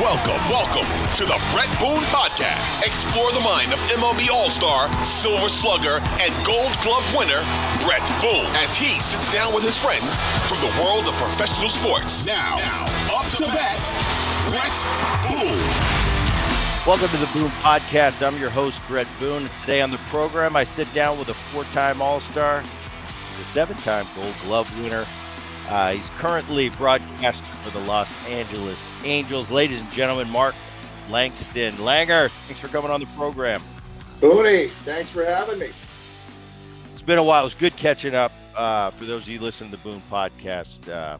Welcome, welcome to the Bret Boone Podcast. Explore the mind of MLB All Star, Silver Slugger, and Gold Glove winner, Bret Boone, as he sits down with his friends from the world of professional sports. Now, now up to bat, Bret Boone. Welcome to the Boone Podcast. I'm your host, Bret Boone. Today on the program, I sit down with a four time All Star, a seven time Gold Glove winner. Uh, he's currently broadcaster for the Los Angeles Angels. Ladies and gentlemen, Mark Langston. Langer, thanks for coming on the program. Booney, thanks for having me. It's been a while. It was good catching up. Uh, for those of you listening to the Boone podcast, uh,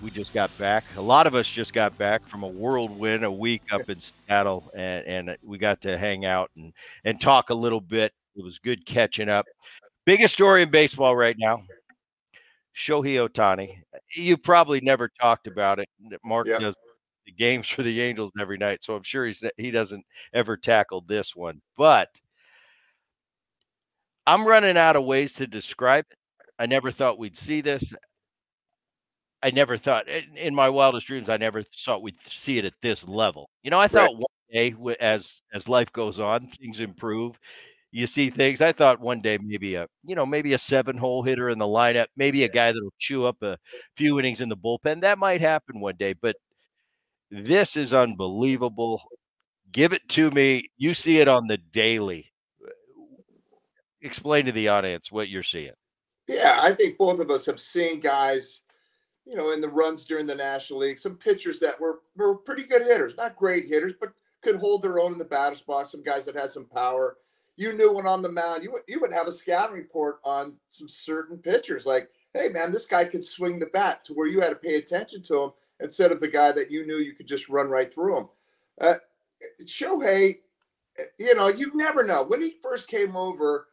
we just got back. A lot of us just got back from a whirlwind, a week up in Seattle, and, and we got to hang out and, and talk a little bit. It was good catching up. Biggest story in baseball right now Shohei Ohtani. You probably never talked about it. Mark Yeah. does the games for the Angels every night, so I'm sure he's he doesn't ever tackle this one. But I'm running out of ways to describe it. I never thought we'd see this. I never thought in, my wildest dreams I never thought we'd see it at this level. You know, I thought one day as as life goes on, things improve. You see things. I thought one day maybe a you know maybe a seven hole hitter in the lineup, maybe a guy that'll chew up a few innings in the bullpen. That might happen one day, but this is unbelievable. Give it to me. You see it on the daily. Explain to the audience what you're seeing. Yeah, I think both of us have seen guys, you know, in the runs during the National League, some pitchers that were were pretty good hitters, not great hitters, but could hold their own in the batter's box. Some guys that had some power. You knew when on the mound, you would you would have a scouting report on some certain pitchers, like, hey man, this guy could swing the bat to where you had to pay attention to him instead of the guy that you knew you could just run right through him. Uh, Shohei, you know, you never know. When he first came over,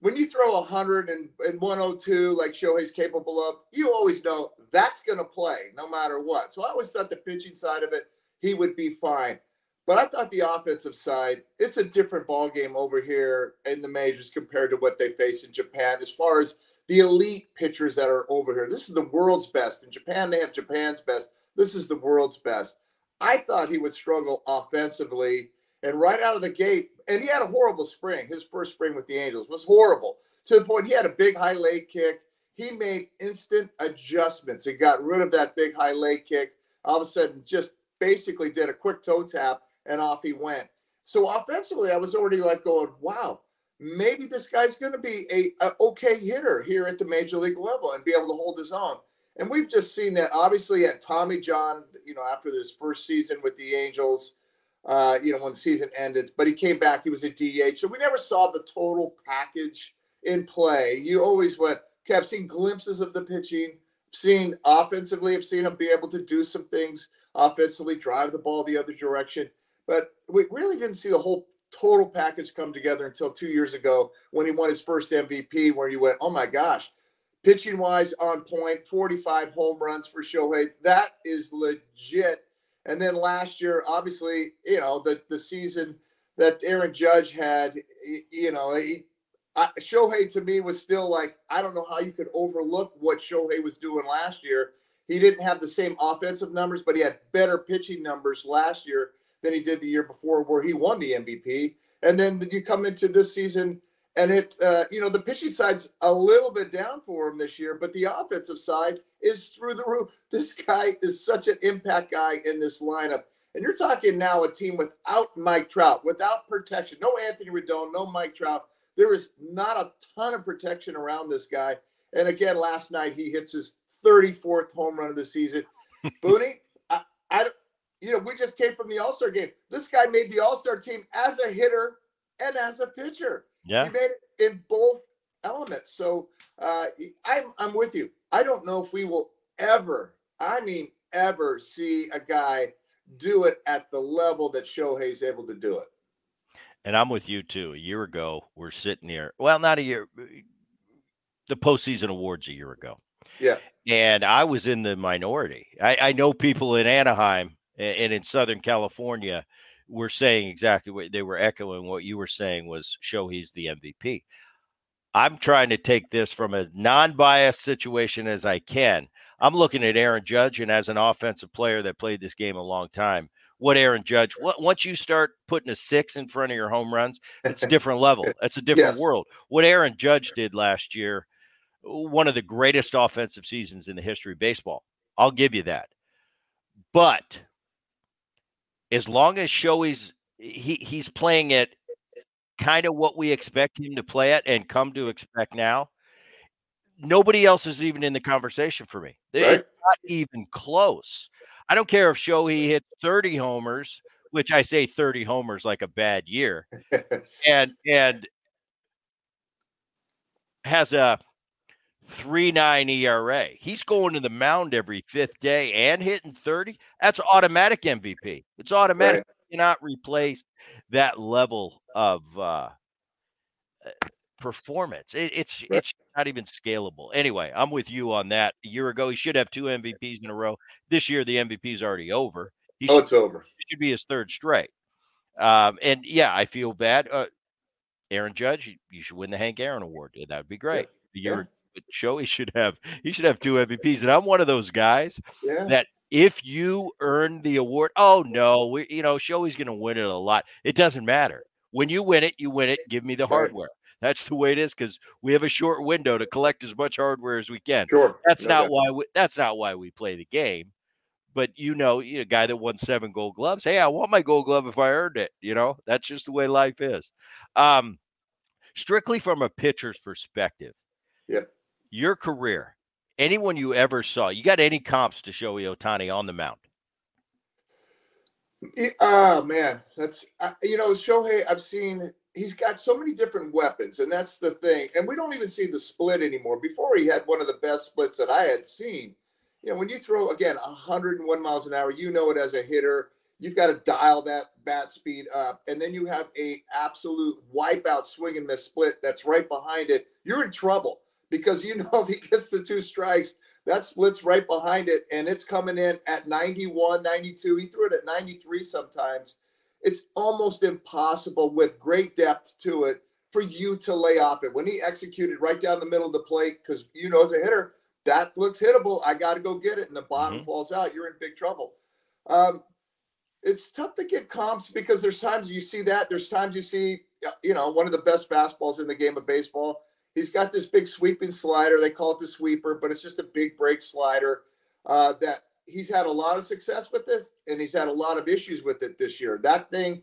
when you throw 100 and, and 102 like Shohei's capable of, you always know that's going to play no matter what. So I always thought the pitching side of it, he would be fine. But I thought the offensive side, it's a different ball game over here in the majors compared to what they face in Japan as far as the elite pitchers that are over here. This is the world's best. In Japan, they have Japan's best. This is the world's best. I thought he would struggle offensively and right out of the gate, and he had a horrible spring. His first spring with the Angels was horrible to the point he had a big high leg kick. He made instant adjustments and got rid of that big high leg kick. All of a sudden, just basically did a quick toe tap and off he went. So offensively, I was already like going, wow, maybe this guy's going to be a, a okay hitter here at the major league level and be able to hold his own. And we've just seen that obviously at Tommy John, you know, after his first season with the Angels, uh, you know, when the season ended, but he came back, he was a DH. So we never saw the total package in play. You always went, okay, I've seen glimpses of the pitching, seen offensively, I've seen him be able to do some things offensively, drive the ball the other direction. But we really didn't see the whole total package come together until two years ago when he won his first MVP, where you went, oh my gosh, pitching wise on point, 45 home runs for Shohei. That is legit. And then last year, obviously, you know, the, the season that Aaron Judge had, you know, he, I, Shohei to me was still like, I don't know how you could overlook what Shohei was doing last year. He didn't have the same offensive numbers, but he had better pitching numbers last year than he did the year before, where he won the MVP. And then you come into this season, and it, uh, you know, the pitching side's a little bit down for him this year, but the offensive side is through the roof. This guy is such an impact guy in this lineup. And you're talking now a team without Mike Trout, without protection, no Anthony Rendon, no Mike Trout. There is not a ton of protection around this guy. And again, last night he hits his 34th home run of the season. Booney, I, I, you know, we just came from the All Star game. This guy made the All Star team as a hitter and as a pitcher. Yeah, he made it in both elements. So uh, I'm I'm with you. I don't know if we will ever, I mean, ever see a guy do it at the level that Shohei's able to do it. And I'm with you too. A year ago, we're sitting here. Well, not a year. The postseason awards a year ago. Yeah. And I was in the minority. I, I know people in Anaheim and in Southern California were saying exactly what they were echoing what you were saying was Shohei's the MVP. I'm trying to take this from a non-biased situation as I can. I'm looking at Aaron Judge and as an offensive player that played this game a long time, what Aaron Judge, what once you start putting a six in front of your home runs, it's a different level. It's a different yes. world. What Aaron Judge did last year, one of the greatest offensive seasons in the history of baseball. I'll give you that. But as long as Shohei's he he's playing it kind of what we expect him to play at and come to expect now, nobody else is even in the conversation for me. Right. It's not even close. I don't care if Shohei hit 30 homers, which I say 30 homers like a bad year, and and has a three nine ERA. He's going to the mound every fifth day and hitting 30. That's automatic MVP. It's automatic. Right. You cannot replace that level of uh, uh performance. It, it's right. it's not even scalable. Anyway, I'm with you on that. A year ago, he should have two MVPs in a row. This year, the MVP is already over. He oh, should, it's over. It should be his third straight. Um, and yeah, I feel bad. Uh, Aaron Judge, you, you, should win the Hank Aaron Award. That would be great. Yeah. You're Shohei should have he should have two MVPs. And I'm one of those guys yeah. that if you earn the award, oh no, we you know, Shohei's gonna win it a lot. It doesn't matter. When you win it, you win it. Give me the hardware. That's the way it is because we have a short window to collect as much hardware as we can. Sure. That's no, not why we, that's not why we play the game. But you know, you know, guy that won seven gold gloves. Hey, I want my gold glove if I earned it. You know, that's just the way life is. Um, strictly from a pitcher's perspective. Yep your career, anyone you ever saw, you got any comps to Shohei Ohtani on the mound? Oh man, that's you know Shohei. I've seen he's got so many different weapons, and that's the thing. And we don't even see the split anymore. Before he had one of the best splits that I had seen. You know, when you throw again 101 miles an hour, you know it as a hitter. You've got to dial that bat speed up, and then you have a absolute wipeout swing and miss split that's right behind it. You're in trouble because you know if he gets the two strikes, that splits right behind it and it's coming in at 91, 92. He threw it at 93 sometimes. It's almost impossible with great depth to it for you to lay off it. When he executed right down the middle of the plate, because you know, as a hitter, that looks hittable. I got to go get it. And the bottom mm-hmm. falls out. You're in big trouble. Um, it's tough to get comps because there's times you see that. There's times you see, you know, one of the best fastballs in the game of baseball He's got this big sweeping slider. They call it the sweeper, but it's just a big break slider uh, that he's had a lot of success with this, and he's had a lot of issues with it this year. That thing,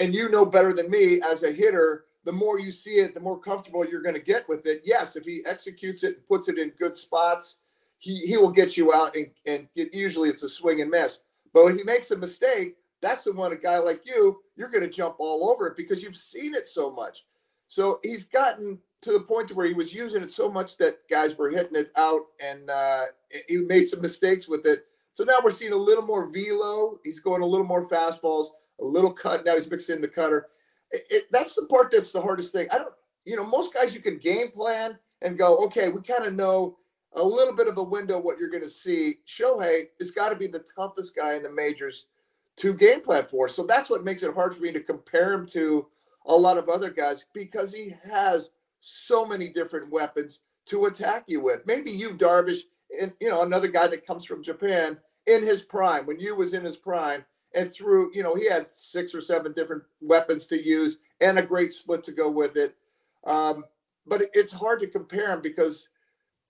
and you know better than me as a hitter, the more you see it, the more comfortable you're going to get with it. Yes, if he executes it and puts it in good spots, he, he will get you out and, and get, usually it's a swing and miss. But when he makes a mistake, that's the one a guy like you, you're going to jump all over it because you've seen it so much. So he's gotten to the point to where he was using it so much that guys were hitting it out, and uh, he made some mistakes with it. So now we're seeing a little more velo. He's going a little more fastballs, a little cut. Now he's mixing the cutter. It, it, that's the part that's the hardest thing. I don't, you know, most guys you can game plan and go, okay, we kind of know a little bit of a window what you're going to see. Shohei has got to be the toughest guy in the majors to game plan for. So that's what makes it hard for me to compare him to a lot of other guys because he has so many different weapons to attack you with. Maybe Yu, Darvish, and Yu know another guy that comes from Japan in his prime when you was in his prime and through you know he had six or seven different weapons to use and a great split to go with it. Um, but it's hard to compare him because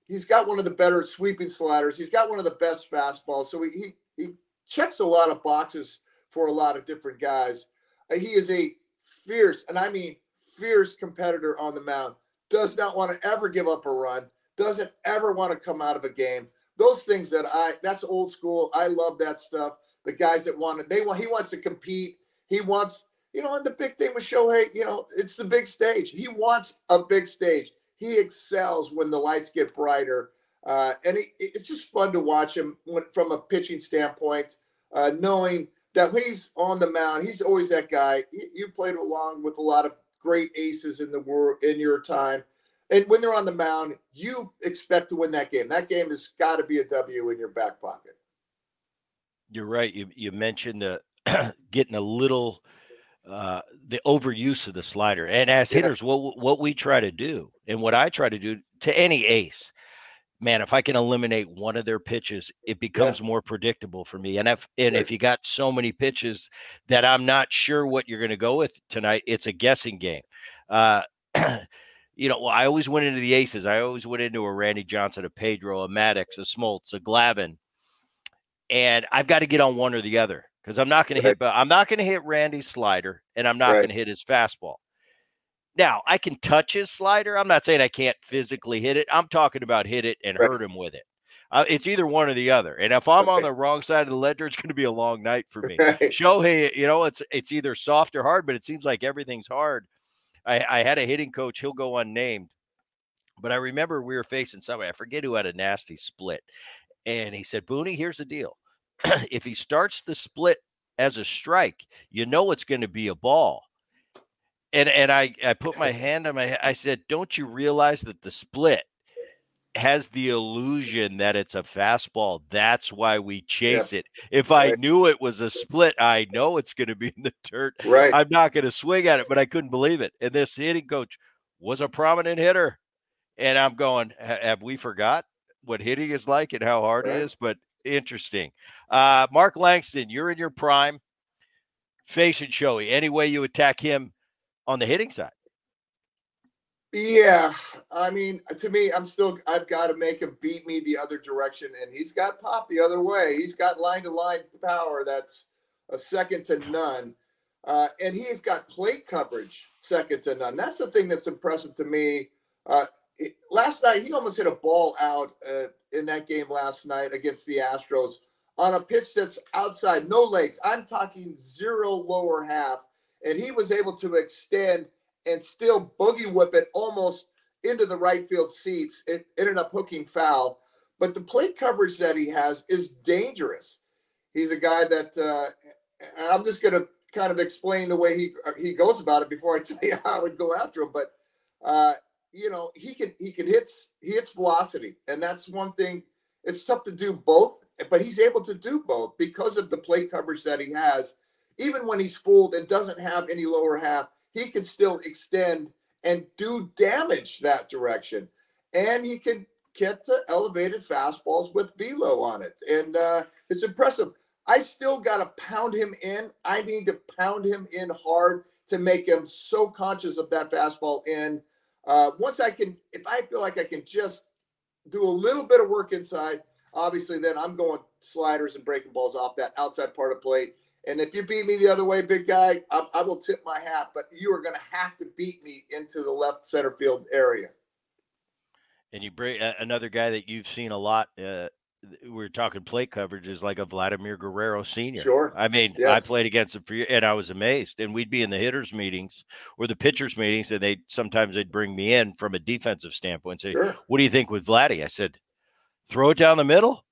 he's got one of the better sweeping sliders. He's got one of the best fastballs. So he, he, he checks a lot of boxes for a lot of different guys. Uh, he is a fierce, and I mean fierce competitor on the mound. Does not want to ever give up a run. Doesn't ever want to come out of a game. Those things that I that's old school. I love that stuff. The guys that want it, they want he wants to compete. He wants, you know, and the big thing with Shohei, you know, it's the big stage. He wants a big stage he excels when the lights get brighter. Uh, and he, it's just fun to watch him when, from a pitching standpoint, uh, knowing that when he's on the mound, he's always that guy. You, you played along with a lot of great aces in the world in your time. And when they're on the mound, you expect to win that game. That game has got to be a W in your back pocket. You're right. You you mentioned uh, getting a little uh, the overuse of the slider. And as yeah. hitters, what what we try to do, and what I try to do to any ace, man, if I can eliminate one of their pitches, it becomes yeah. more predictable for me. And if and right. if you got so many pitches that I'm not sure what you're going to go with tonight, it's a guessing game. Uh, you know, well, I always went into the aces. I always went into a Randy Johnson, a Pedro, a Maddux, a Smoltz, a Glavine, and I've got to get on one or the other because I'm not going to hit. But I'm not going to hit Randy's slider, and I'm not right. going to hit his fastball. Now I can touch his slider. I'm not saying I can't physically hit it. I'm talking about hit it and right. hurt him with it. Uh, it's either one or the other. And if I'm okay. on the wrong side of the ledger, it's going to be a long night for me. Right. Shohei, you know, it's it's either soft or hard, but it seems like everything's hard. I, I had a hitting coach. He'll go unnamed, but I remember we were facing somebody. I forget who had a nasty split, and he said, "Booney, here's the deal. if he starts the split as a strike, you know it's going to be a ball. And and I I put my hand on my head. I said, "Don't you realize that the split has the illusion that it's a fastball. That's why we chase it. If right. I knew it was a split, I know it's going to be in the dirt. Right. I'm not going to swing at it, but I couldn't believe it. And this hitting coach was a prominent hitter. And I'm going, have we forgot what hitting is like and how hard right. it is? But interesting. Uh, Mark Langston, you're in your prime. Facing Shohei, any way you attack him on the hitting side? Yeah, I mean, to me, I'm still. I've got to make him beat me the other direction, and he's got pop the other way. He's got line to line power that's a second to none, uh, and he's got plate coverage second to none. That's the thing that's impressive to me. Uh, it, last night, he almost hit a ball out uh, in that game last night against the Astros on a pitch that's outside, no legs. I'm talking zero lower half. And he was able to extend and still buggy whip it almost into the right field seats. It ended up hooking foul. But the plate coverage that he has is dangerous. He's a guy that uh, I'm just going to kind of explain the way he he goes about it before I tell you how I would go after him. But uh, you know, he can he can hits he hits velocity, and that's one thing. It's tough to do both, but he's able to do both because of the plate coverage that he has. Even when he's fooled and doesn't have any lower half, he can still extend and do damage that direction, and he can get to elevated fastballs with velo on it, and uh, it's impressive. I still got to pound him in. I need to pound him in hard to make him so conscious of that fastball in uh, once I can, if I feel like I can just do a little bit of work inside, obviously then I'm going sliders and breaking balls off that outside part of plate. And if you beat me the other way, big guy, I, I will tip my hat. But you are going to have to beat me into the left center field area. And you bring uh, another guy that you've seen a lot uh, we're talking plate coverage is like a Vladimir Guerrero senior. Sure. I mean, Yes. I played against him for and I was amazed. And we'd be in the hitters meetings or the pitchers meetings, and they sometimes they'd bring me in from a defensive standpoint and say, Sure. "What do you think with Vladdy?" I said, "Throw it down the middle."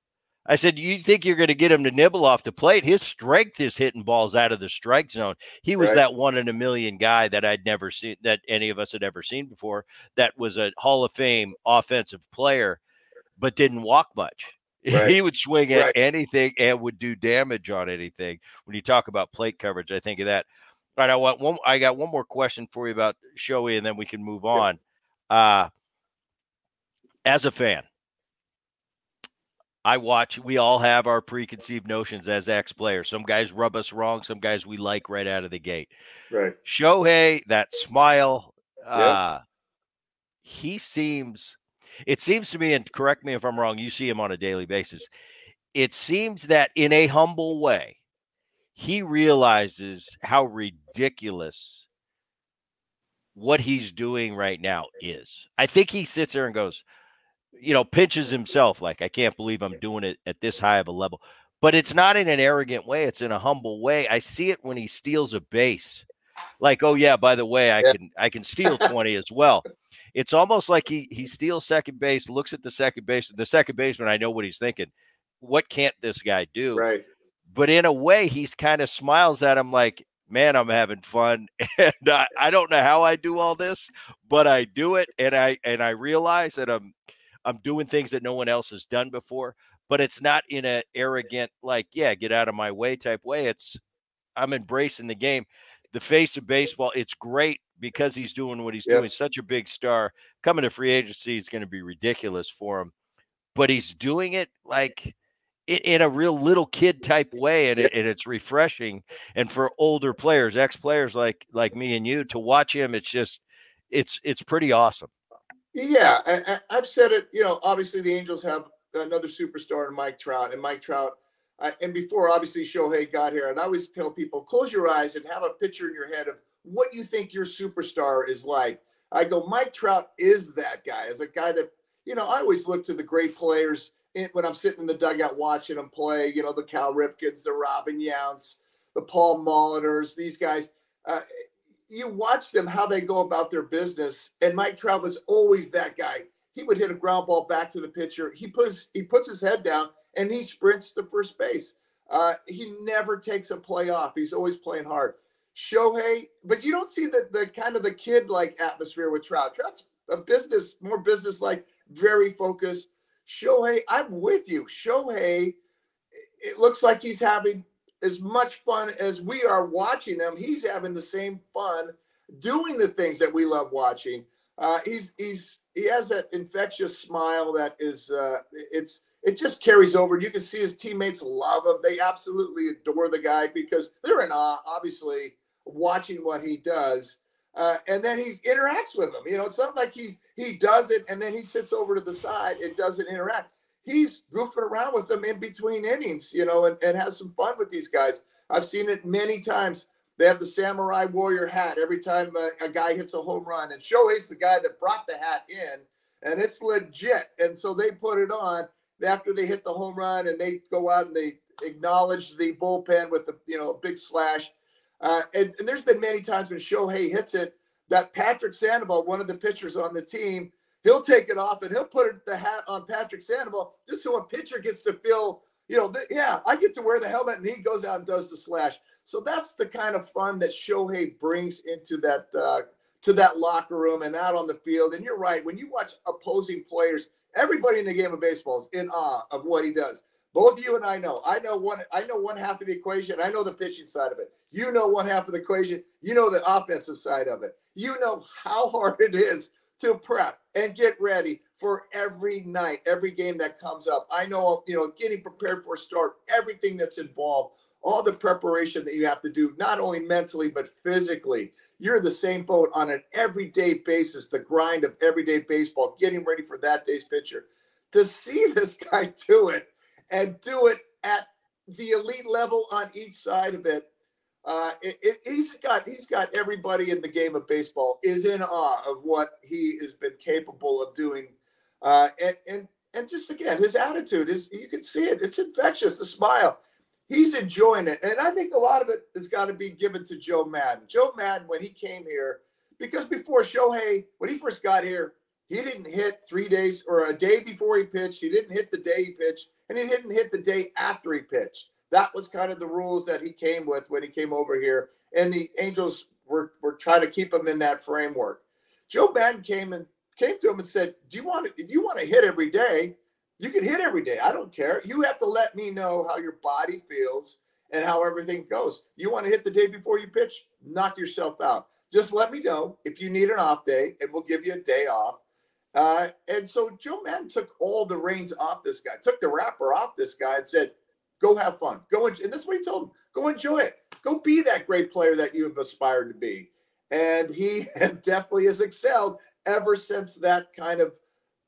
I said, "You think you're going to get him to nibble off the plate? His strength is hitting balls out of the strike zone. He was Right. that one in a million guy that I'd never seen, that any of us had ever seen before. That was a Hall of Fame offensive player, but didn't walk much. Right. He would swing at Right. anything and would do damage on anything. When you talk about plate coverage, I think of that. All right, I want one. I got one more question for you about Shohei, and then we can move on. Uh, as a fan, I watch. We all have our preconceived notions as ex players. Some guys rub us wrong. Some guys we like right out of the gate. Right. Shohei, that smile, Yeah. uh, he seems, it seems to me, and correct me if I'm wrong, you see him on a daily basis. It seems that in a humble way, he realizes how ridiculous what he's doing right now is. I think he sits there and goes, you know, pinches himself like, I can't believe I'm doing it at this high of a level. But it's not in an arrogant way, it's in a humble way. I see it when he steals a base. Like, oh yeah, by the way, I Yeah. can I can steal 20 as well. It's almost like he he steals second base, looks at the second base, the second baseman. I know what he's thinking. What can't this guy do? Right. but in a way he's kind of smiles at him like man i'm having fun and I, I don't know how i do all this but i do it and i and i realize that i'm i'm doing things that no one else has done before but it's not in a arrogant like yeah get out of my way type way it's i'm embracing the game. The face of baseball it's great because he's doing what he's Yep. doing such a big star coming to free agency is going to be ridiculous for him but he's doing it like in, in a real little kid type way and, it, and it's refreshing and for older players ex players like like me and you to watch him it's just it's it's pretty awesome Yeah, I, I've said it. You know, obviously the Angels have another superstar in Mike Trout, and Mike Trout. I, and before obviously Shohei got here, and I always tell people close your eyes and have a picture in your head of what you think your superstar is like. I go, Mike Trout is that guy. As a guy that you know, I always look to the great players in, when I'm sitting in the dugout watching them play. You know, the Cal Ripkens, the Robin Younts, the Paul Molitors, these guys. Uh, you watch them how they go about their business, and Mike Trout was always that guy. He would hit a ground ball back to the pitcher. He puts he puts his head down and he sprints to first base. Uh, he never takes a play off. He's always playing hard. Shohei, but you don't see the the kind of the kid like atmosphere with Trout. Trout's a business, more business like, very focused. Shohei, I'm with you. Shohei, it looks like he's having as much fun as we are watching him. He's having the same fun doing the things that we love watching. Uh, he's he's he has that infectious smile that is uh, it's it just carries over. You can see his teammates love him. They absolutely adore the guy because they're in awe, obviously, watching what he does. Uh, and then he interacts with them. You know, it's not like he's he does it and then he sits over to the side and doesn't interact. He's goofing around with them in between innings, you know, and, and has some fun with these guys. I've seen it many times. They have the samurai warrior hat every time a, a guy hits a home run, and Shohei's the guy that brought the hat in, and it's legit. And so they put it on after they hit the home run, and they go out and they acknowledge the bullpen with the you know a big slash. Uh, and, and there's been many times when Shohei hits it that Patrick Sandoval, one of the pitchers on the team, he'll take it off and he'll put the hat on Patrick Sandoval just so a pitcher gets to feel, you know, yeah, I get to wear the helmet, and he goes out and does the slash. So that's the kind of fun that Shohei brings into that uh, to that locker room and out on the field. And you're right, when you watch opposing players, everybody in the game of baseball is in awe of what he does. Both you and I know. I know one. I know one half of the equation. I know the pitching side of it. You know one half of the equation. You know the offensive side of it. You know how hard it is to prep and get ready for every night, every game that comes up. I know, you know, getting prepared for a start, everything that's involved, all the preparation that you have to do, not only mentally, but physically. You're the same boat on an everyday basis, the grind of everyday baseball, getting ready for that day's pitcher. To see this guy do it and do it at the elite level on each side of it, uh, it, it, he's got he's got everybody in the game of baseball is in awe of what he has been capable of doing, uh, and and and just again, his attitude is you can see it. It's infectious. The smile. He's enjoying it. And I think a lot of it has got to be given to Joe Maddon. Joe Maddon, when he came here, because before Shohei, when he first got here, he didn't hit three days or a day before he pitched. He didn't hit the day he pitched, and he didn't hit the day after he pitched. That was kind of the rules that he came with when he came over here. And the Angels were, were trying to keep him in that framework. Joe Maddon came and came to him and said, Do you want to if you want to hit every day, you can hit every day. I don't care. You have to let me know how your body feels and how everything goes. You want to hit the day before you pitch? Knock yourself out. Just let me know if you need an off day, and we'll give you a day off. Uh, and so Joe Maddon took all the reins off this guy, took the wrapper off this guy, and said, "Go have fun. Go and, and that's what he told him. Go enjoy it. Go be that great player that you have aspired to be." And he definitely has excelled ever since that kind of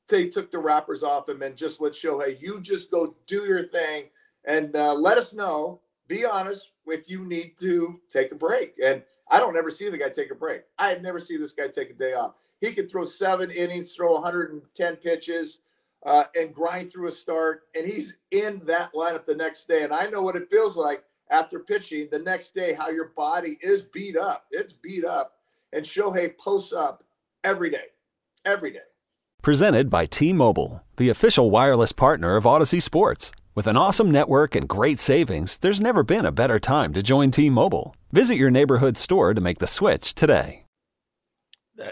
they took the wrappers off him and just let Shohei, you just go do your thing and uh, let us know. Be honest if you need to take a break. And I don't ever see the guy take a break. I have never seen this guy take a day off. He can throw seven innings, throw 110 pitches, uh, and grind through a start. And he's in that lineup the next day. And I know what it feels like after pitching the next day, how your body is beat up. It's beat up. And Shohei posts up every day, every day. Presented by T Mobile, the official wireless partner of Audacy Sports. With an awesome network and great savings, there's never been a better time to join T Mobile. Visit your neighborhood store to make the switch today.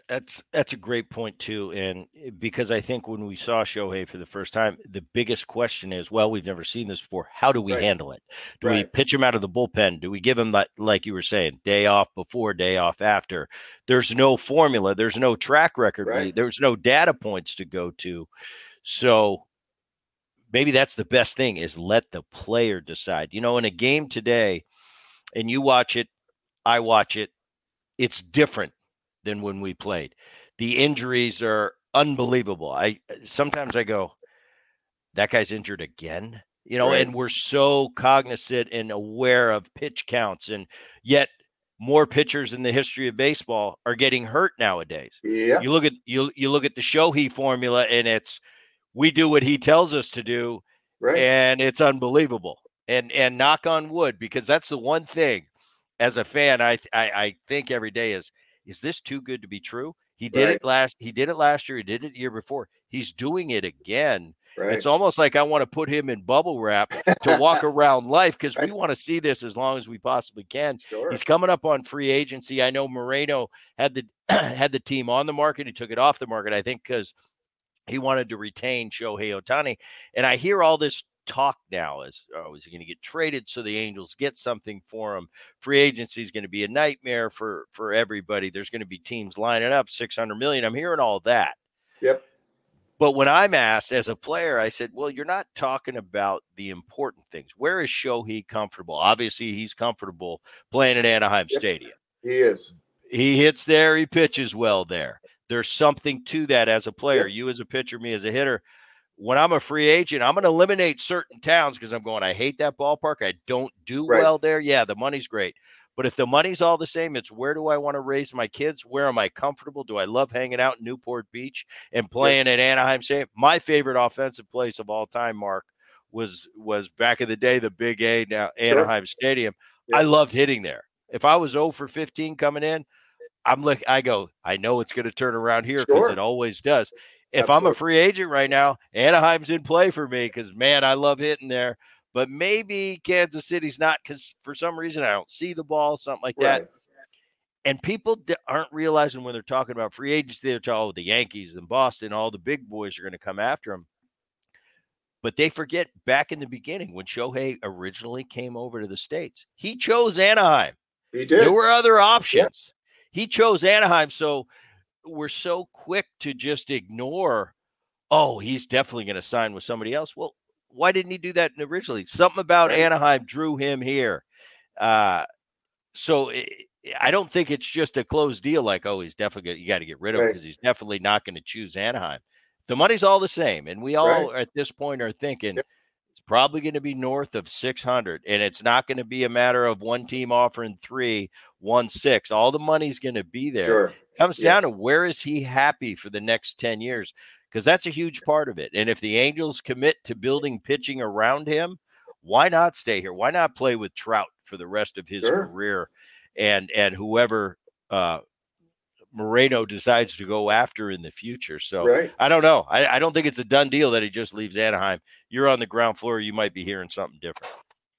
That's that's a great point too, and eh, because I think when we saw Shohei for the first time, the biggest question is, well, we've never seen this before. How do we right. handle it? Do right. we pitch him out of the bullpen? Do we give him that, like you were saying, day off before, day off after? There's no formula. There's no track record. Right. There's no data points to go to. So maybe that's the best thing is let the player decide. You know, in a game today, and you watch it, I watch it. It's different than when we played. The injuries are unbelievable. I uh, sometimes I go, that guy's injured again. You know, right. and we're so cognizant and aware of pitch counts, and yet more pitchers in the history of baseball are getting hurt nowadays. Yeah. You look at you you look at the Shohei formula, and it's we do what he tells us to do, right. and it's unbelievable. And and knock on wood, because that's the one thing as a fan I I, I think every day is is this too good to be true? He did right. it last. He did it last year. He did it the year before. He's doing it again. Right. It's almost like I want to put him in bubble wrap to walk around life because right. we want to see this as long as we possibly can. Sure. He's coming up on free agency. I know Moreno had the had the team on the market. He took it off the market. I think because he wanted to retain Shohei Ohtani. And I hear all this talk now is oh is he going to get traded so the angels get something for him? Free agency is going to be a nightmare for for everybody. There's going to be teams lining up 600 million. I'm hearing all that. Yep. But when i'm asked as a player i said well you're not talking about the important things. Where is shohei comfortable? Obviously he's comfortable playing at anaheim yep. stadium. He is. He hits there he pitches well there. There's something to that as a player. Yep. you as a pitcher me as a hitter when I'm a free agent, I'm going to eliminate certain towns because I'm going, I hate that ballpark. I don't do right. well there. Yeah, the money's great. But if the money's all the same, it's where do I want to raise my kids? Where am I comfortable? Do I love hanging out in Newport Beach and playing at Anaheim Stadium? My favorite offensive place of all time, Mark, was was back in the day the Big A now Anaheim sure. Stadium. Yeah. I loved hitting there. If I was 0 for 15 coming in, I'm like I go, I know it's going to turn around here because sure. it always does if Absolutely. I'm a free agent right now, Anaheim's in play for me because man, I love hitting there. But maybe Kansas City's not because for some reason I don't see the ball, something like that. And people aren't realizing when they're talking about free agents, they're talking, oh, the Yankees and Boston, all the big boys are going to come after him. But they forget back in the beginning when Shohei originally came over to the States, he chose Anaheim. He did. There were other options. Yeah. He chose Anaheim. So we're so quick to just ignore, oh, he's definitely going to sign with somebody else. Well, why didn't he do that originally? Something about Anaheim drew him here. Uh, so it, I don't think it's just a closed deal like, oh, he's definitely you got to get rid of right. him because he's definitely not going to choose Anaheim. The money's all the same. And we all right. at this point are thinking yep. Probably going to be north of 600. And it's not going to be a matter of one team offering three, one six. All the money's going to be there. Sure. Comes yeah. down to where is he happy for the next 10 years? because that's a huge part of it. And if the Angels commit to building pitching around him, why not stay here? Why not play with Trout for the rest of his sure. career? And and whoever uh, Moreno decides to go after in the future. So right. I don't know. I, I don't think it's a done deal that he just leaves Anaheim. You're on the ground floor. You might be hearing something different.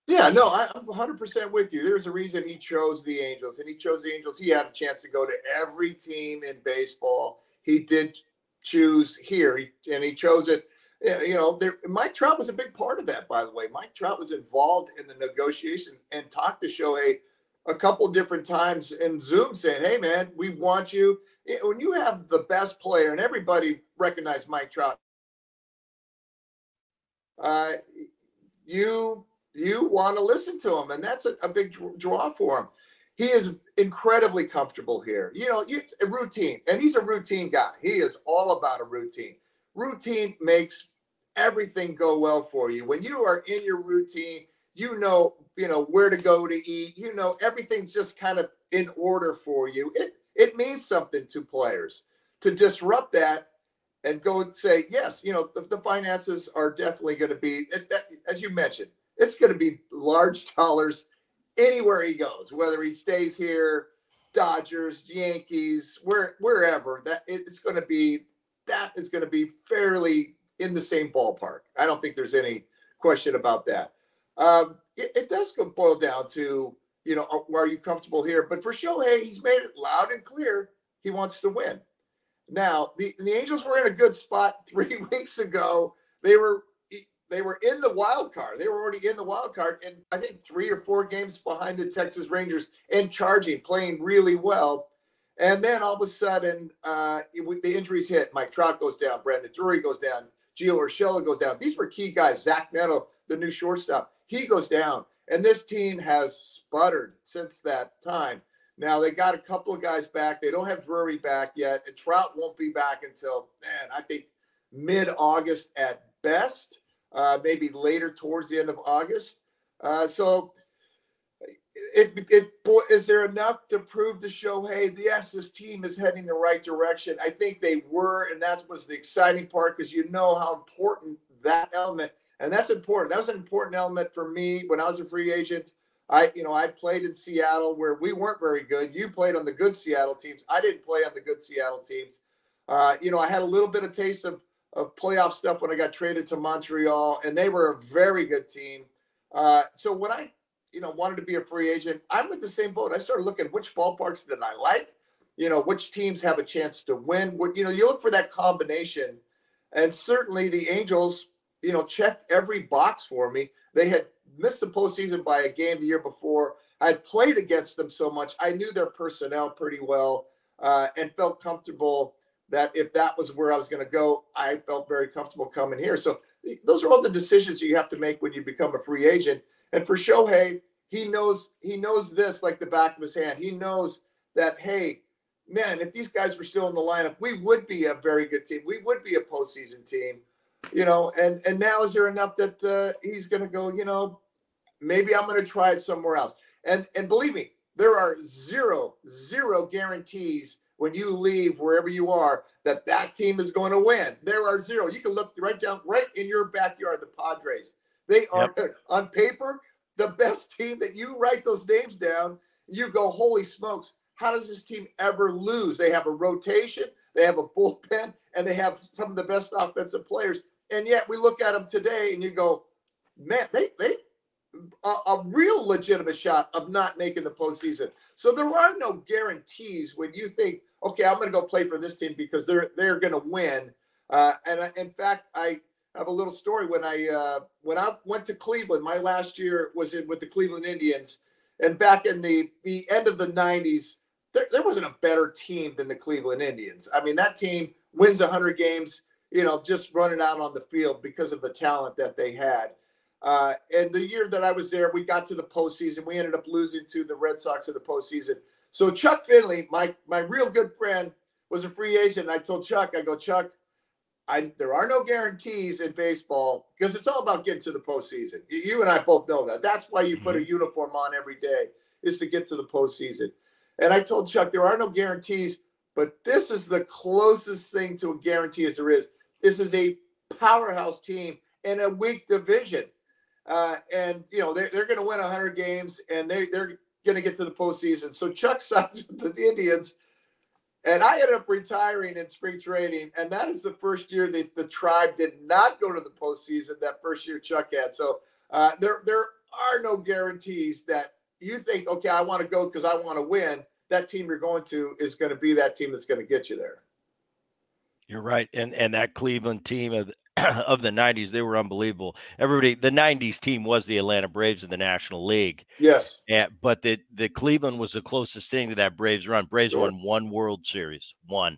Yeah, no, I, am 100% with you. There's a reason he chose the Angels, and he chose the Angels. He had a chance to go to every team in baseball. He did choose here, he, and he chose it. You know, there, Mike Trout was a big part of that, by the way. Mike Trout was involved in the negotiation and talked to Shohei a couple different times in Zoom saying, "Hey, man, we want you." When you have the best player, and everybody recognized Mike Trout, uh, you you want to listen to him, and that's a, a big draw for him. He is incredibly comfortable here. You know, you, routine, and he's a routine guy. He is all about a routine. Routine makes everything go well for you. When you are in your routine, you know, you know where to go to eat. You know, everything's just kind of in order for you. It it means something to players to disrupt that and go and say, yes, you know, the, the finances are definitely going to be, as you mentioned, it's going to be large dollars anywhere he goes, whether he stays here, Dodgers, Yankees, where wherever. That it's going to be that is going to be fairly in the same ballpark. I don't think there's any question about that. Um, it, it, does boil down to you know are you comfortable here? But for Shohei, he's made it loud and clear he wants to win. Now the the Angels were in a good spot three weeks ago. They were they were in the wild card. They were already in the wild card, and I think three or four games behind the Texas Rangers and charging, playing really well. And then all of a sudden, uh, it, the injuries hit. Mike Trout goes down. Brandon Drury goes down. Gio Urshela goes down. These were key guys. Zach Neto, the new shortstop, he goes down. And this team has sputtered since that time. Now they got a couple of guys back. They don't have Drury back yet, and Trout won't be back until man, I think mid-August at best uh, maybe later towards the end of August. Uh, so, it, it is there enough to prove to show, hey, yes, this team is heading the right direction. I think they were, and that was the exciting part because you know how important that element, and that's important. That was an important element for me when I was a free agent. I, you know, I played in Seattle where we weren't very good. You played on the good Seattle teams. I didn't play on the good Seattle teams. Uh, you know, I had a little bit of taste of of playoff stuff when I got traded to Montreal, and they were a very good team. Uh, so when I, you know, wanted to be a free agent, I'm with the same boat. I started looking which ballparks did I like, you know, which teams have a chance to win. What you know, you look for that combination, and certainly the Angels, you know, checked every box for me. They had missed the postseason by a game the year before. I had played against them so much, I knew their personnel pretty well, uh, and felt comfortable that if that was where I was going to go, I felt very comfortable coming here. So those are all the decisions you have to make when you become a free agent. And for Shohei, he knows he knows this like the back of his hand. He knows that hey, man, if these guys were still in the lineup, we would be a very good team. We would be a postseason team, you know. And and now is there enough that uh, he's going to go? You know, maybe I'm going to try it somewhere else. And and believe me, there are zero zero guarantees when you leave wherever you are that that team is going to win. There are zero. You can look right down right in your backyard. The Padres. They are yep. on paper the best team. That you write those names down, you go, holy smokes! How does this team ever lose? They have a rotation, they have a bullpen, and they have some of the best offensive players. And yet we look at them today, and you go, man, they they a, a, real legitimate shot of not making the postseason. So there are no guarantees when you think, okay, I'm going to go play for this team because they're they're going to win. Uh, and I, in fact, I have a little story when I uh, when I went to Cleveland. My last year was in with the Cleveland Indians, and back in the the end of the '90s, there, there wasn't a better team than the Cleveland Indians. I mean, that team wins 100 games, you know, just running out on the field because of the talent that they had. Uh, and the year that I was there, we got to the postseason. We ended up losing to the Red Sox in the postseason. So Chuck Finley, my my real good friend, was a free agent. I told Chuck, I go, Chuck, I there are no guarantees in baseball because it's all about getting to the postseason. You and I both know that. That's why you put a mm-hmm. uniform on every day is to get to the postseason. And I told Chuck there are no guarantees, but this is the closest thing to a guarantee as there is. This is a powerhouse team in a weak division. Uh, and you know they're, they're going to win 100 games and they, they're going to get to the postseason. So Chuck signs with the Indians, and I ended up retiring in spring training, and that is the first year that the tribe did not go to the postseason. That first year Chuck had. So uh, there there are no guarantees that you think, okay, I want to go because I want to win. That team you're going to is going to be that team that's going to get you there. You're right, and and that Cleveland team of of the 90s they were unbelievable everybody the 90s team was the atlanta braves in the national league yes and, but the the cleveland was the closest thing to that braves run braves sure. won one world series one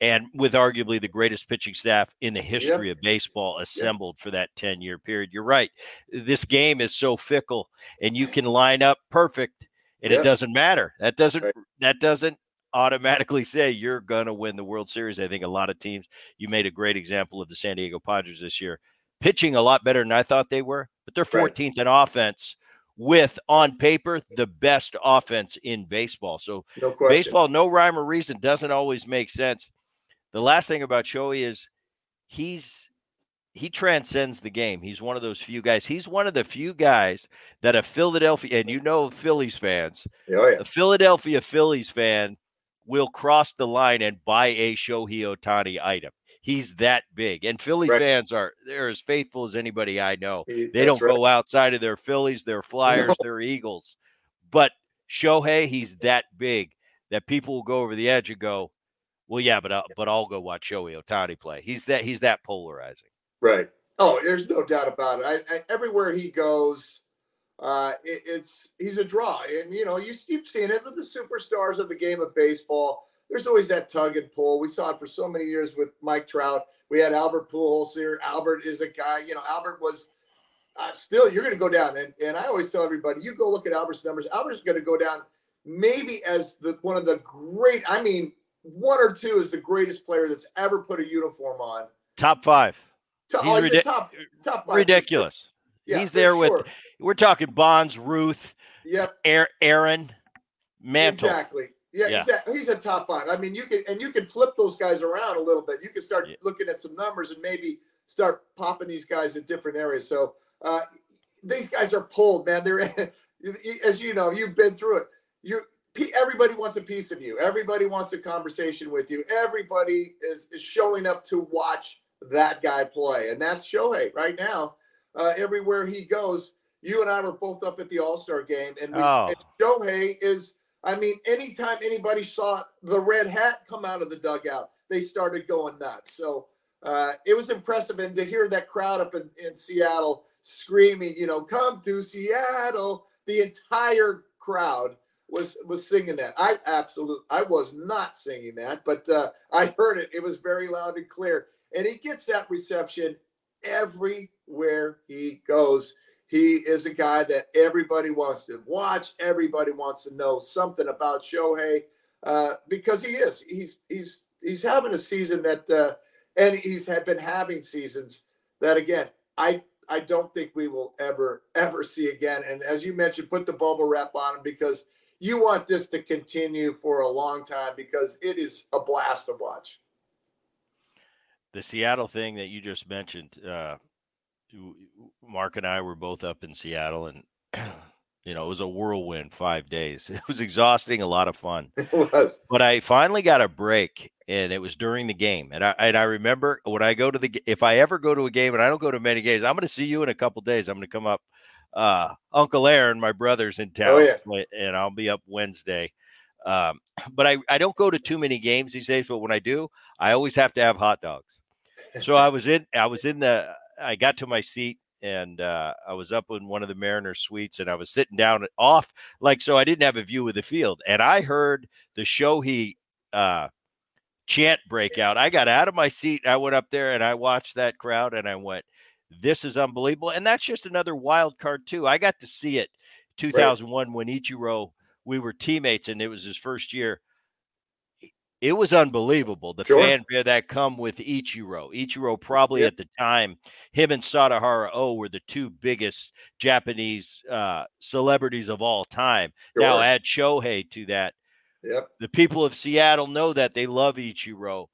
and with arguably the greatest pitching staff in the history yep. of baseball assembled yep. for that 10 year period you're right this game is so fickle and you can line up perfect and yep. it doesn't matter that doesn't right. that doesn't automatically say you're going to win the World Series. I think a lot of teams, you made a great example of the San Diego Padres this year, pitching a lot better than I thought they were, but they're 14th right. in offense with on paper the best offense in baseball. So no baseball, no rhyme or reason doesn't always make sense. The last thing about Shohei is he's he transcends the game. He's one of those few guys. He's one of the few guys that a Philadelphia and you know Phillies fans, oh, yeah. a Philadelphia Phillies fan will cross the line and buy a Shohei Ohtani item. He's that big. And Philly right. fans are they're as faithful as anybody I know. He, they don't right. go outside of their Phillies, their Flyers, no. their Eagles. But Shohei, he's that big that people will go over the edge and go, "Well, yeah, but I'll, but I'll go watch Shohei Ohtani play." He's that he's that polarizing. Right. Oh, there's no doubt about it. I, I, everywhere he goes, uh, it, it's he's a draw, and you know you, you've seen it with the superstars of the game of baseball. There's always that tug and pull. We saw it for so many years with Mike Trout. We had Albert Pujols here. Albert is a guy. You know, Albert was uh, still. You're going to go down, and and I always tell everybody, you go look at Albert's numbers. Albert's going to go down maybe as the one of the great. I mean, one or two is the greatest player that's ever put a uniform on. Top five. Top, oh, top, top five. Ridiculous. Yeah, He's there sure. with. We're talking Bonds, Ruth. Yep. Aaron, Mantle. Exactly. Yeah, yeah, exactly. He's a top five. I mean, you can and you can flip those guys around a little bit. You can start yeah. looking at some numbers and maybe start popping these guys in different areas. So uh, these guys are pulled, man. They're as you know, you've been through it. You everybody wants a piece of you. Everybody wants a conversation with you. Everybody is, is showing up to watch that guy play, and that's Shohei right now uh, everywhere he goes. You and I were both up at the All Star game, and, we, oh. and Shohei is. I mean, anytime anybody saw the red hat come out of the dugout, they started going nuts. So uh, it was impressive, and to hear that crowd up in, in Seattle screaming, you know, "Come to Seattle!" The entire crowd was was singing that. I absolutely, I was not singing that, but uh, I heard it. It was very loud and clear, and he gets that reception everywhere he goes. He is a guy that everybody wants to watch. Everybody wants to know something about Shohei uh, because he is. He's he's he's having a season that, uh, and he's had been having seasons that again. I I don't think we will ever ever see again. And as you mentioned, put the bubble wrap on him because you want this to continue for a long time because it is a blast to watch the Seattle thing that you just mentioned, uh, Mark and I were both up in Seattle, and you know it was a whirlwind five days. It was exhausting, a lot of fun. It was, but I finally got a break, and it was during the game. And I and I remember when I go to the if I ever go to a game, and I don't go to many games, I'm going to see you in a couple days. I'm going to come up. Uh, Uncle Aaron, my brother's in town, oh, yeah. and I'll be up Wednesday. Um, but I, I don't go to too many games these days. But when I do, I always have to have hot dogs so I was in I was in the I got to my seat and uh, I was up in one of the Mariner suites and I was sitting down off like so I didn't have a view of the field and I heard the Shohei uh, chant break out. I got out of my seat. I went up there and I watched that crowd and I went, "This is unbelievable!" And that's just another wild card too. I got to see it 2001 right. when Ichiro we were teammates and it was his first year it was unbelievable. The sure. fanfare that come with Ichiro. Ichiro probably at the time, him and Sadaharu Oh were the two biggest Japanese uh, celebrities of all time. Sure. Now add Shohei to that. Yep. The people of Seattle know that they love Ichiro.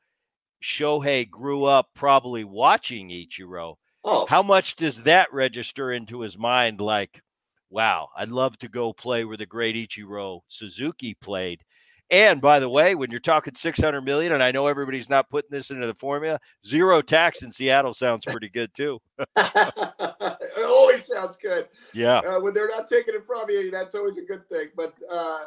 Shohei grew up probably watching Ichiro, Oh, how much does that register into his mind? Like, wow, I'd love to go play where the great Ichiro Suzuki played. And by the way, when you're talking 600 million, and I know everybody's not putting this into the formula, zero tax in Seattle sounds pretty good too. it always sounds good. Yeah. Uh, when they're not taking it from you, that's always a good thing. But uh,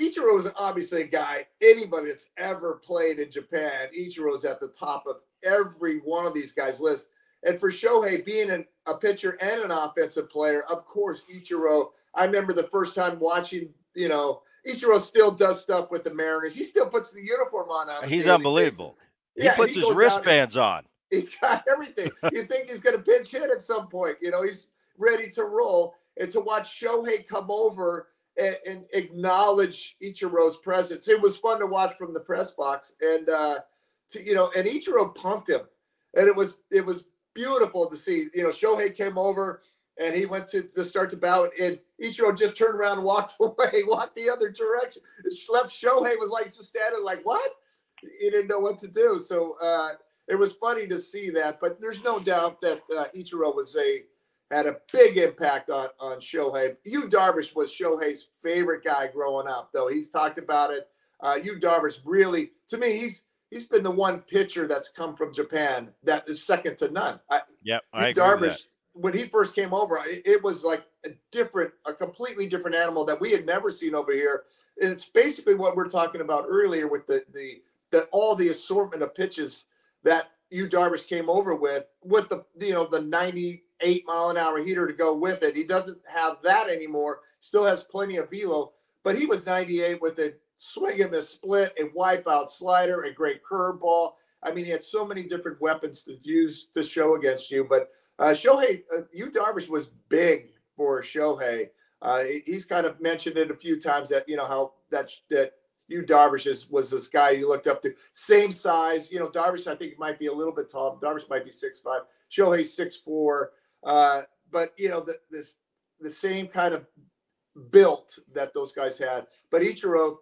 Ichiro is obviously a guy, anybody that's ever played in Japan, Ichiro is at the top of every one of these guys' list. And for Shohei being an, a pitcher and an offensive player, of course, Ichiro. I remember the first time watching, you know, Ichiro still does stuff with the Mariners. He still puts the uniform on. on He's unbelievable. He Yeah, puts he his out and- wristbands on. He's got everything. you think he's going to pinch hit at some point. You know, he's ready to roll. And to watch Shohei come over and, and acknowledge Ichiro's presence, it was fun to watch from the press box. And uh, to you know, and Ichiro punked him, and it was it was beautiful to see. You know, Shohei came over and he went to, to start to bow, and Ichiro just turned around and walked away, walked the other direction. Left Shohei was like just standing like what? He didn't know what to do. So. uh it was funny to see that, but there's no doubt that uh, Ichiro was a had a big impact on on Shohei. Yu Darvish was Shohei's favorite guy growing up, though. He's talked about it. Uh, Yu Darvish really, to me, he's he's been the one pitcher that's come from Japan that is second to none. I, Yep. Yu I agree with Darvish, that. When he first came over, it, it was like a different, a completely different animal that we had never seen over here. And it's basically what we're talking about earlier with the the the all the assortment of pitches that Yu Darvish came over with, with the you know the 98 mile an hour heater to go with it. He doesn't have that anymore. Still has plenty of velo, but he was 98 with a swing and a split, a wipeout slider, a great curveball. I mean, he had so many different weapons to use to show against you. But uh, Shohei, uh, Darvish was big for Shohei. Uh, he's kind of mentioned it a few times that you know how that that Yu Darvish is, was this guy you looked up to. Same size, you know. Darvish, I think might be a little bit tall. Darvish might be six five. Shohei six four. Uh, but you know the this the same kind of built that those guys had. But Ichiro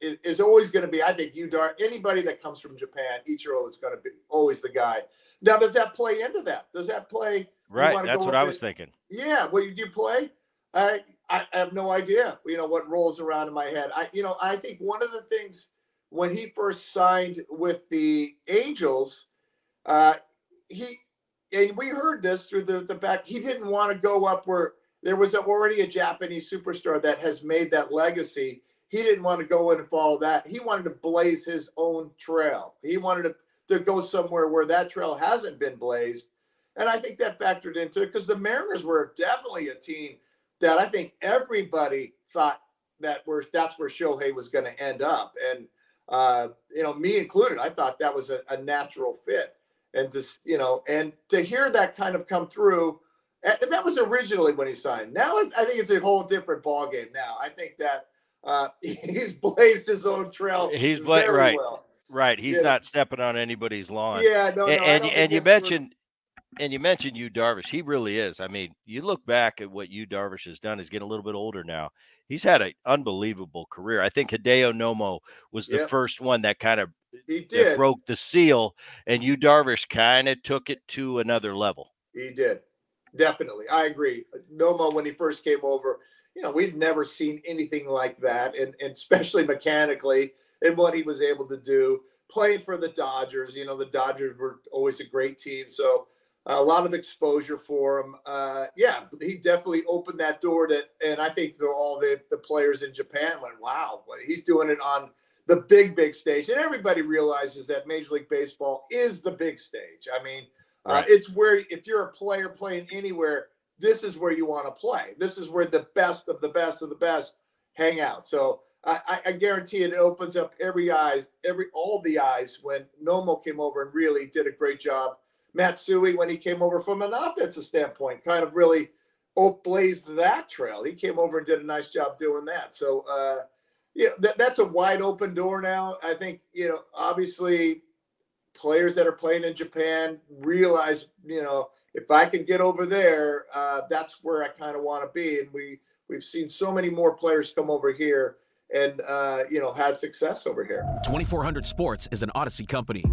is, is always going to be, I think, Yu Dar. Anybody that comes from Japan, Ichiro is going to be always the guy. Now, does that play into that? Does that play? Right. That's what I was thinking. Yeah. Well, you do play. I I have no idea. You know what rolls around in my head. I you know I think one of the things when he first signed with the Angels, uh, he and we heard this through the the back. He didn't want to go up where there was already a Japanese superstar that has made that legacy. He didn't want to go in and follow that. He wanted to blaze his own trail. He wanted to, to go somewhere where that trail hasn't been blazed. And I think that factored into it because the Mariners were definitely a team that I think everybody thought that were that's where Shohei was going to end up. And uh, you know, me included, I thought that was a, a natural fit. And just, you know, and to hear that kind of come through, and that was originally when he signed. Now I think it's a whole different ballgame now. I think that uh, he's blazed his own trail. He's bla- very right. well. Right. He's Yeah. not stepping on anybody's lawn. Yeah, no, no. and and, you- and you this was- mentioned and you mentioned Yu Darvish. He really is. I mean, you look back at what Yu Darvish has done. He's getting a little bit older now. He's had an unbelievable career. I think Hideo Nomo was the Yep. first one that kind of he did. broke the seal, and Yu Darvish kind of took it to another level. He did. Definitely. I agree. Nomo, when he first came over, you know, we'd never seen anything like that, and, and especially mechanically and what he was able to do playing for the Dodgers. You know, the Dodgers were always a great team. So a lot of exposure for him. Uh, yeah, he definitely opened that door to, and I think all the, the players in Japan went, wow, he's doing it on the big, big stage. And everybody realizes that Major League Baseball is the big stage. I mean, uh, it's where if you're a player playing anywhere, this is where you want to play. This is where the best of the best of the best hang out. So I, I- guarantee it opens up every eyes, every all the eyes when Nomo came over and really did a great job. Matsui, when he came over from an offensive standpoint, kind of really blazed that trail. He came over and did a nice job doing that. So uh, you know that, that's a wide open door now. I think you know obviously players that are playing in Japan realize, you know, if I can get over there, uh, that's where I kind of want to be. And we we've seen so many more players come over here and uh, you know had success over here. Audacy Sports is an Audacy company.